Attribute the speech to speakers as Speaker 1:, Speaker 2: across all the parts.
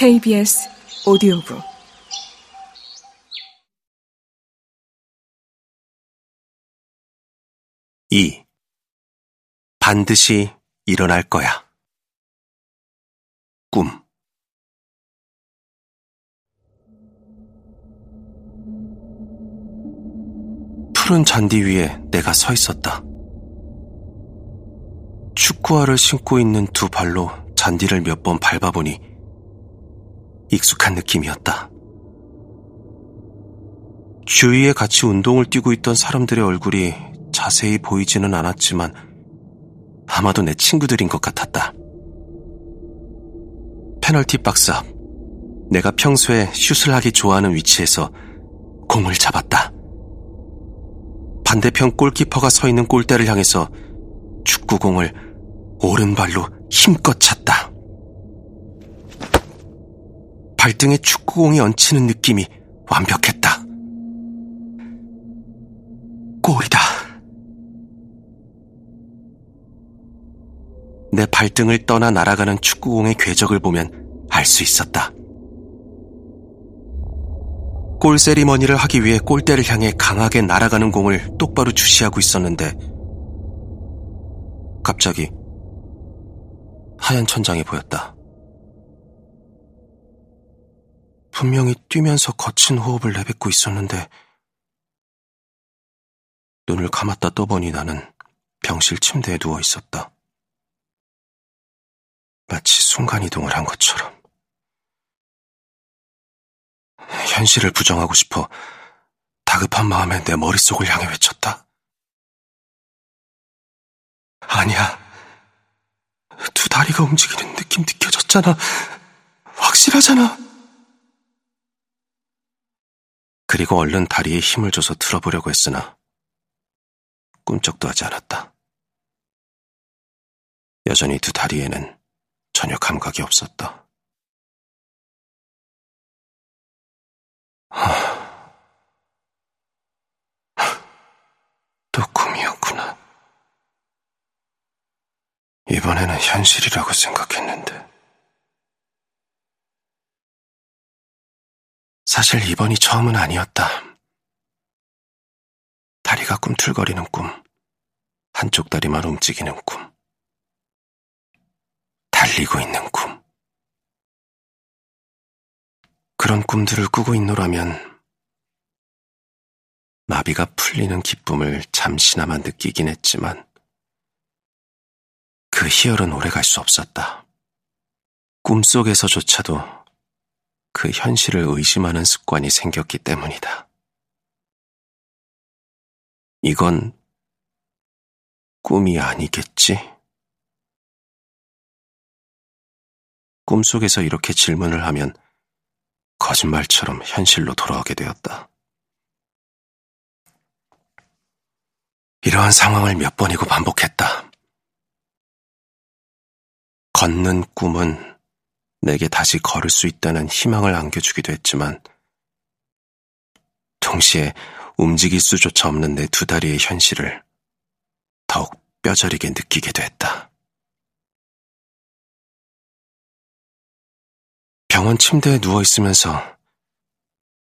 Speaker 1: KBS 오디오북
Speaker 2: 이 반드시 일어날 거야. 꿈 푸른 잔디 위에 내가 서 있었다. 축구화를 신고 있는 두 발로 잔디를 몇 번 밟아보니 익숙한 느낌이었다. 주위에 같이 운동을 뛰고 있던 사람들의 얼굴이 자세히 보이지는 않았지만 아마도 내 친구들인 것 같았다. 페널티 박스 앞, 내가 평소에 슛을 하기 좋아하는 위치에서 공을 잡았다. 반대편 골키퍼가 서 있는 골대를 향해서 축구공을 오른발로 힘껏 찼다. 발등에 축구공이 얹히는 느낌이 완벽했다. 골이다. 내 발등을 떠나 날아가는 축구공의 궤적을 보면 알 수 있었다. 골 세리머니를 하기 위해 골대를 향해 강하게 날아가는 공을 똑바로 주시하고 있었는데 갑자기 하얀 천장이 보였다. 분명히 뛰면서 거친 호흡을 내뱉고 있었는데 눈을 감았다 떠보니 나는 병실 침대에 누워 있었다. 마치 순간이동을 한 것처럼. 현실을 부정하고 싶어 다급한 마음에 내 머릿속을 향해 외쳤다. 아니야. 두 다리가 움직이는 느낌 느껴졌잖아. 확실하잖아. 그리고 얼른 다리에 힘을 줘서 들어보려고 했으나 꿈쩍도 하지 않았다. 여전히 두 다리에는 전혀 감각이 없었다. 또 꿈이었구나. 이번에는 현실이라고 생각했는데. 사실 이번이 처음은 아니었다. 다리가 꿈틀거리는 꿈, 한쪽 다리만 움직이는 꿈, 달리고 있는 꿈. 그런 꿈들을 꾸고 있노라면 마비가 풀리는 기쁨을 잠시나마 느끼긴 했지만 그 희열은 오래갈 수 없었다. 꿈속에서조차도 그 현실을 의심하는 습관이 생겼기 때문이다. 이건 꿈이 아니겠지? 꿈속에서 이렇게 질문을 하면 거짓말처럼 현실로 돌아오게 되었다. 이러한 상황을 몇 번이고 반복했다. 걷는 꿈은 내게 다시 걸을 수 있다는 희망을 안겨주기도 했지만, 동시에 움직일 수조차 없는 내 두 다리의 현실을 더욱 뼈저리게 느끼게도 했다. 병원 침대에 누워 있으면서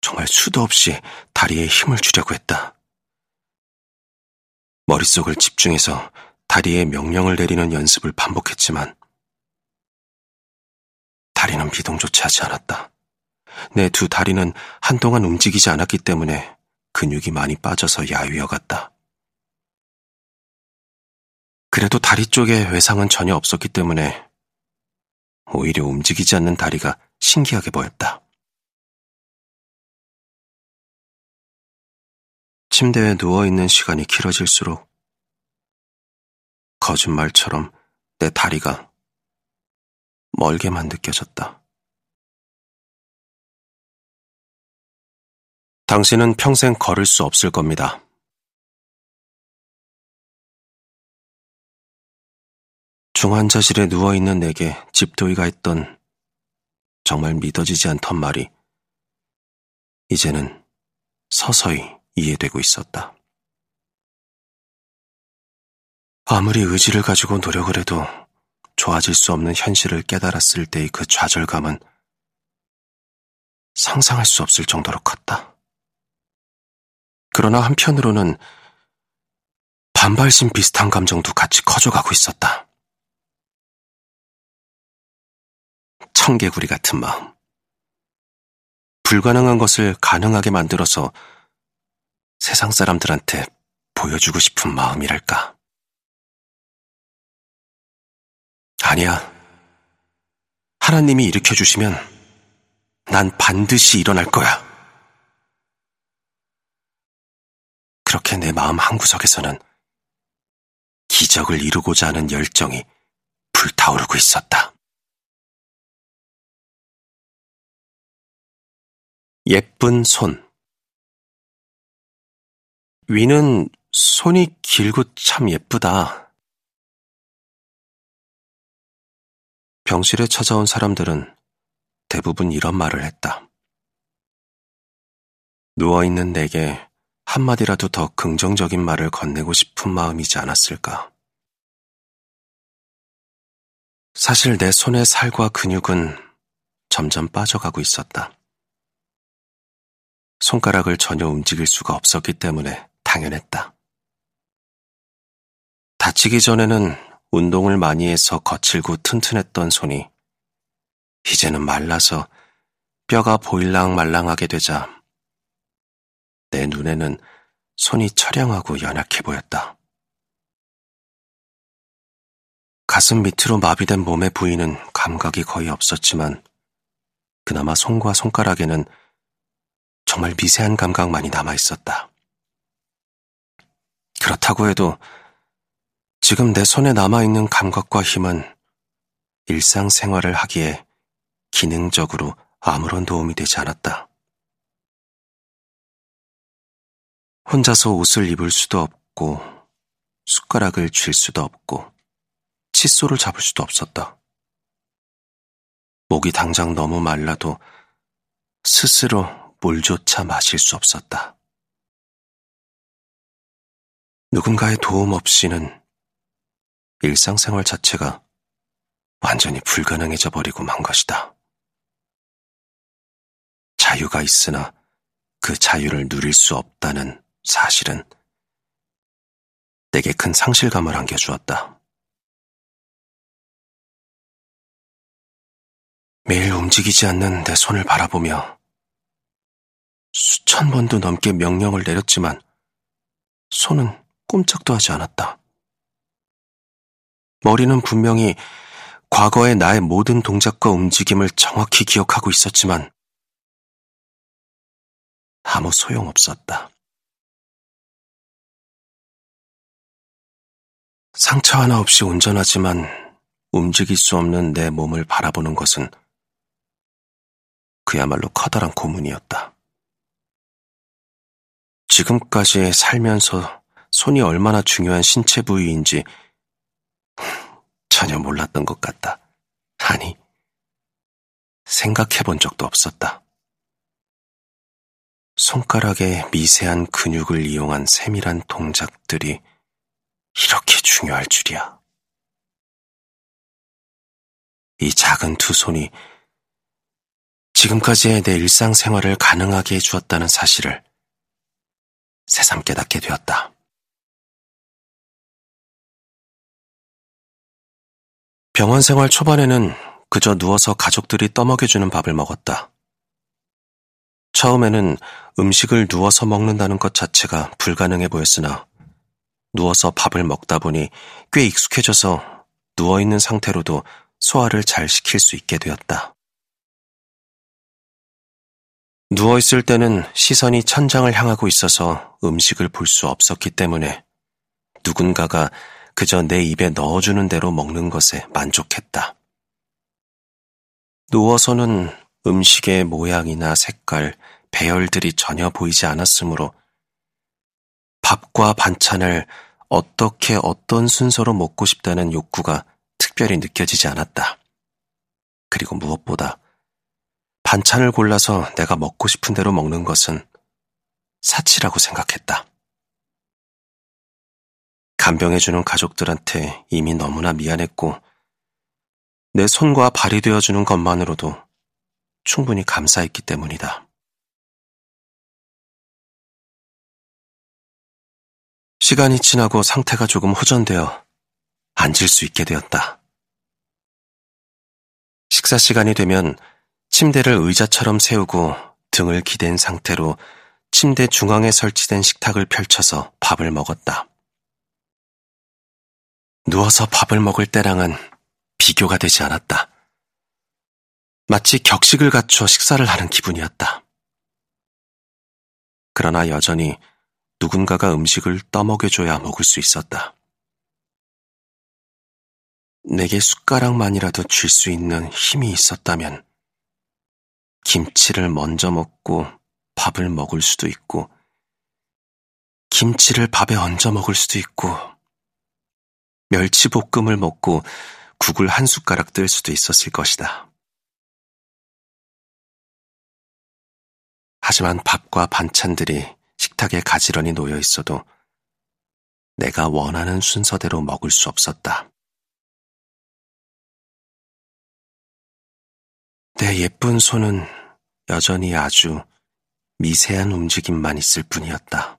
Speaker 2: 정말 수도 없이 다리에 힘을 주려고 했다. 머릿속을 집중해서 다리에 명령을 내리는 연습을 반복했지만 다리는 비동조차 하지 않았다. 내 두 다리는 한동안 움직이지 않았기 때문에 근육이 많이 빠져서 야위어 갔다. 그래도 다리 쪽에 외상은 전혀 없었기 때문에 오히려 움직이지 않는 다리가 신기하게 보였다. 침대에 누워있는 시간이 길어질수록 거짓말처럼 내 다리가 멀게만 느껴졌다. 당신은 평생 걸을 수 없을 겁니다. 중환자실에 누워있는 내게 집도이가 했던 정말 믿어지지 않던 말이 이제는 서서히 이해되고 있었다. 아무리 의지를 가지고 노력을 해도 좋아질 수 없는 현실을 깨달았을 때의 그 좌절감은 상상할 수 없을 정도로 컸다. 그러나 한편으로는 반발심 비슷한 감정도 같이 커져가고 있었다. 청개구리 같은 마음. 불가능한 것을 가능하게 만들어서 세상 사람들한테 보여주고 싶은 마음이랄까. 아니야. 하나님이 일으켜 주시면 난 반드시 일어날 거야. 그렇게 내 마음 한구석에서는 기적을 이루고자 하는 열정이 불타오르고 있었다. 예쁜 손. 위는 손이 길고 참 예쁘다. 병실에 찾아온 사람들은 대부분 이런 말을 했다. 누워있는 내게 한마디라도 더 긍정적인 말을 건네고 싶은 마음이지 않았을까. 사실 내 손의 살과 근육은 점점 빠져가고 있었다. 손가락을 전혀 움직일 수가 없었기 때문에 당연했다. 다치기 전에는 운동을 많이 해서 거칠고 튼튼했던 손이 이제는 말라서 뼈가 보일랑 말랑하게 되자 내 눈에는 손이 처량하고 연약해 보였다. 가슴 밑으로 마비된 몸의 부위는 감각이 거의 없었지만 그나마 손과 손가락에는 정말 미세한 감각만이 남아 있었다. 그렇다고 해도 지금 내 손에 남아있는 감각과 힘은 일상생활을 하기에 기능적으로 아무런 도움이 되지 않았다. 혼자서 옷을 입을 수도 없고, 숟가락을 쥘 수도 없고, 칫솔을 잡을 수도 없었다. 목이 당장 너무 말라도 스스로 물조차 마실 수 없었다. 누군가의 도움 없이는 일상생활 자체가 완전히 불가능해져 버리고 만 것이다. 자유가 있으나 그 자유를 누릴 수 없다는 사실은 내게 큰 상실감을 안겨주었다. 매일 움직이지 않는 내 손을 바라보며 수천 번도 넘게 명령을 내렸지만 손은 꼼짝도 하지 않았다. 머리는 분명히 과거의 나의 모든 동작과 움직임을 정확히 기억하고 있었지만 아무 소용 없었다. 상처 하나 없이 운전하지만 움직일 수 없는 내 몸을 바라보는 것은 그야말로 커다란 고문이었다. 지금까지 살면서 손이 얼마나 중요한 신체 부위인지 전혀 몰랐던 것 같다. 아니, 생각해 본 적도 없었다. 손가락의 미세한 근육을 이용한 세밀한 동작들이 이렇게 중요할 줄이야. 이 작은 두 손이 지금까지의 내 일상생활을 가능하게 해주었다는 사실을 새삼 깨닫게 되었다. 병원 생활 초반에는 그저 누워서 가족들이 떠먹여주는 밥을 먹었다. 처음에는 음식을 누워서 먹는다는 것 자체가 불가능해 보였으나 누워서 밥을 먹다 보니 꽤 익숙해져서 누워있는 상태로도 소화를 잘 시킬 수 있게 되었다. 누워있을 때는 시선이 천장을 향하고 있어서 음식을 볼 수 없었기 때문에 누군가가 그저 내 입에 넣어주는 대로 먹는 것에 만족했다. 누워서는 음식의 모양이나 색깔, 배열들이 전혀 보이지 않았으므로 밥과 반찬을 어떻게 어떤 순서로 먹고 싶다는 욕구가 특별히 느껴지지 않았다. 그리고 무엇보다 반찬을 골라서 내가 먹고 싶은 대로 먹는 것은 사치라고 생각했다. 간병해주는 가족들한테 이미 너무나 미안했고, 내 손과 발이 되어주는 것만으로도 충분히 감사했기 때문이다. 시간이 지나고 상태가 조금 호전되어 앉을 수 있게 되었다. 식사 시간이 되면 침대를 의자처럼 세우고 등을 기댄 상태로 침대 중앙에 설치된 식탁을 펼쳐서 밥을 먹었다. 누워서 밥을 먹을 때랑은 비교가 되지 않았다. 마치 격식을 갖춰 식사를 하는 기분이었다. 그러나 여전히 누군가가 음식을 떠먹여줘야 먹을 수 있었다. 내게 숟가락만이라도 줄 수 있는 힘이 있었다면 김치를 먼저 먹고 밥을 먹을 수도 있고 김치를 밥에 얹어 먹을 수도 있고 멸치볶음을 먹고 국을 한 숟가락 뜰 수도 있었을 것이다. 하지만 밥과 반찬들이 식탁에 가지런히 놓여 있어도 내가 원하는 순서대로 먹을 수 없었다. 내 예쁜 손은 여전히 아주 미세한 움직임만 있을 뿐이었다.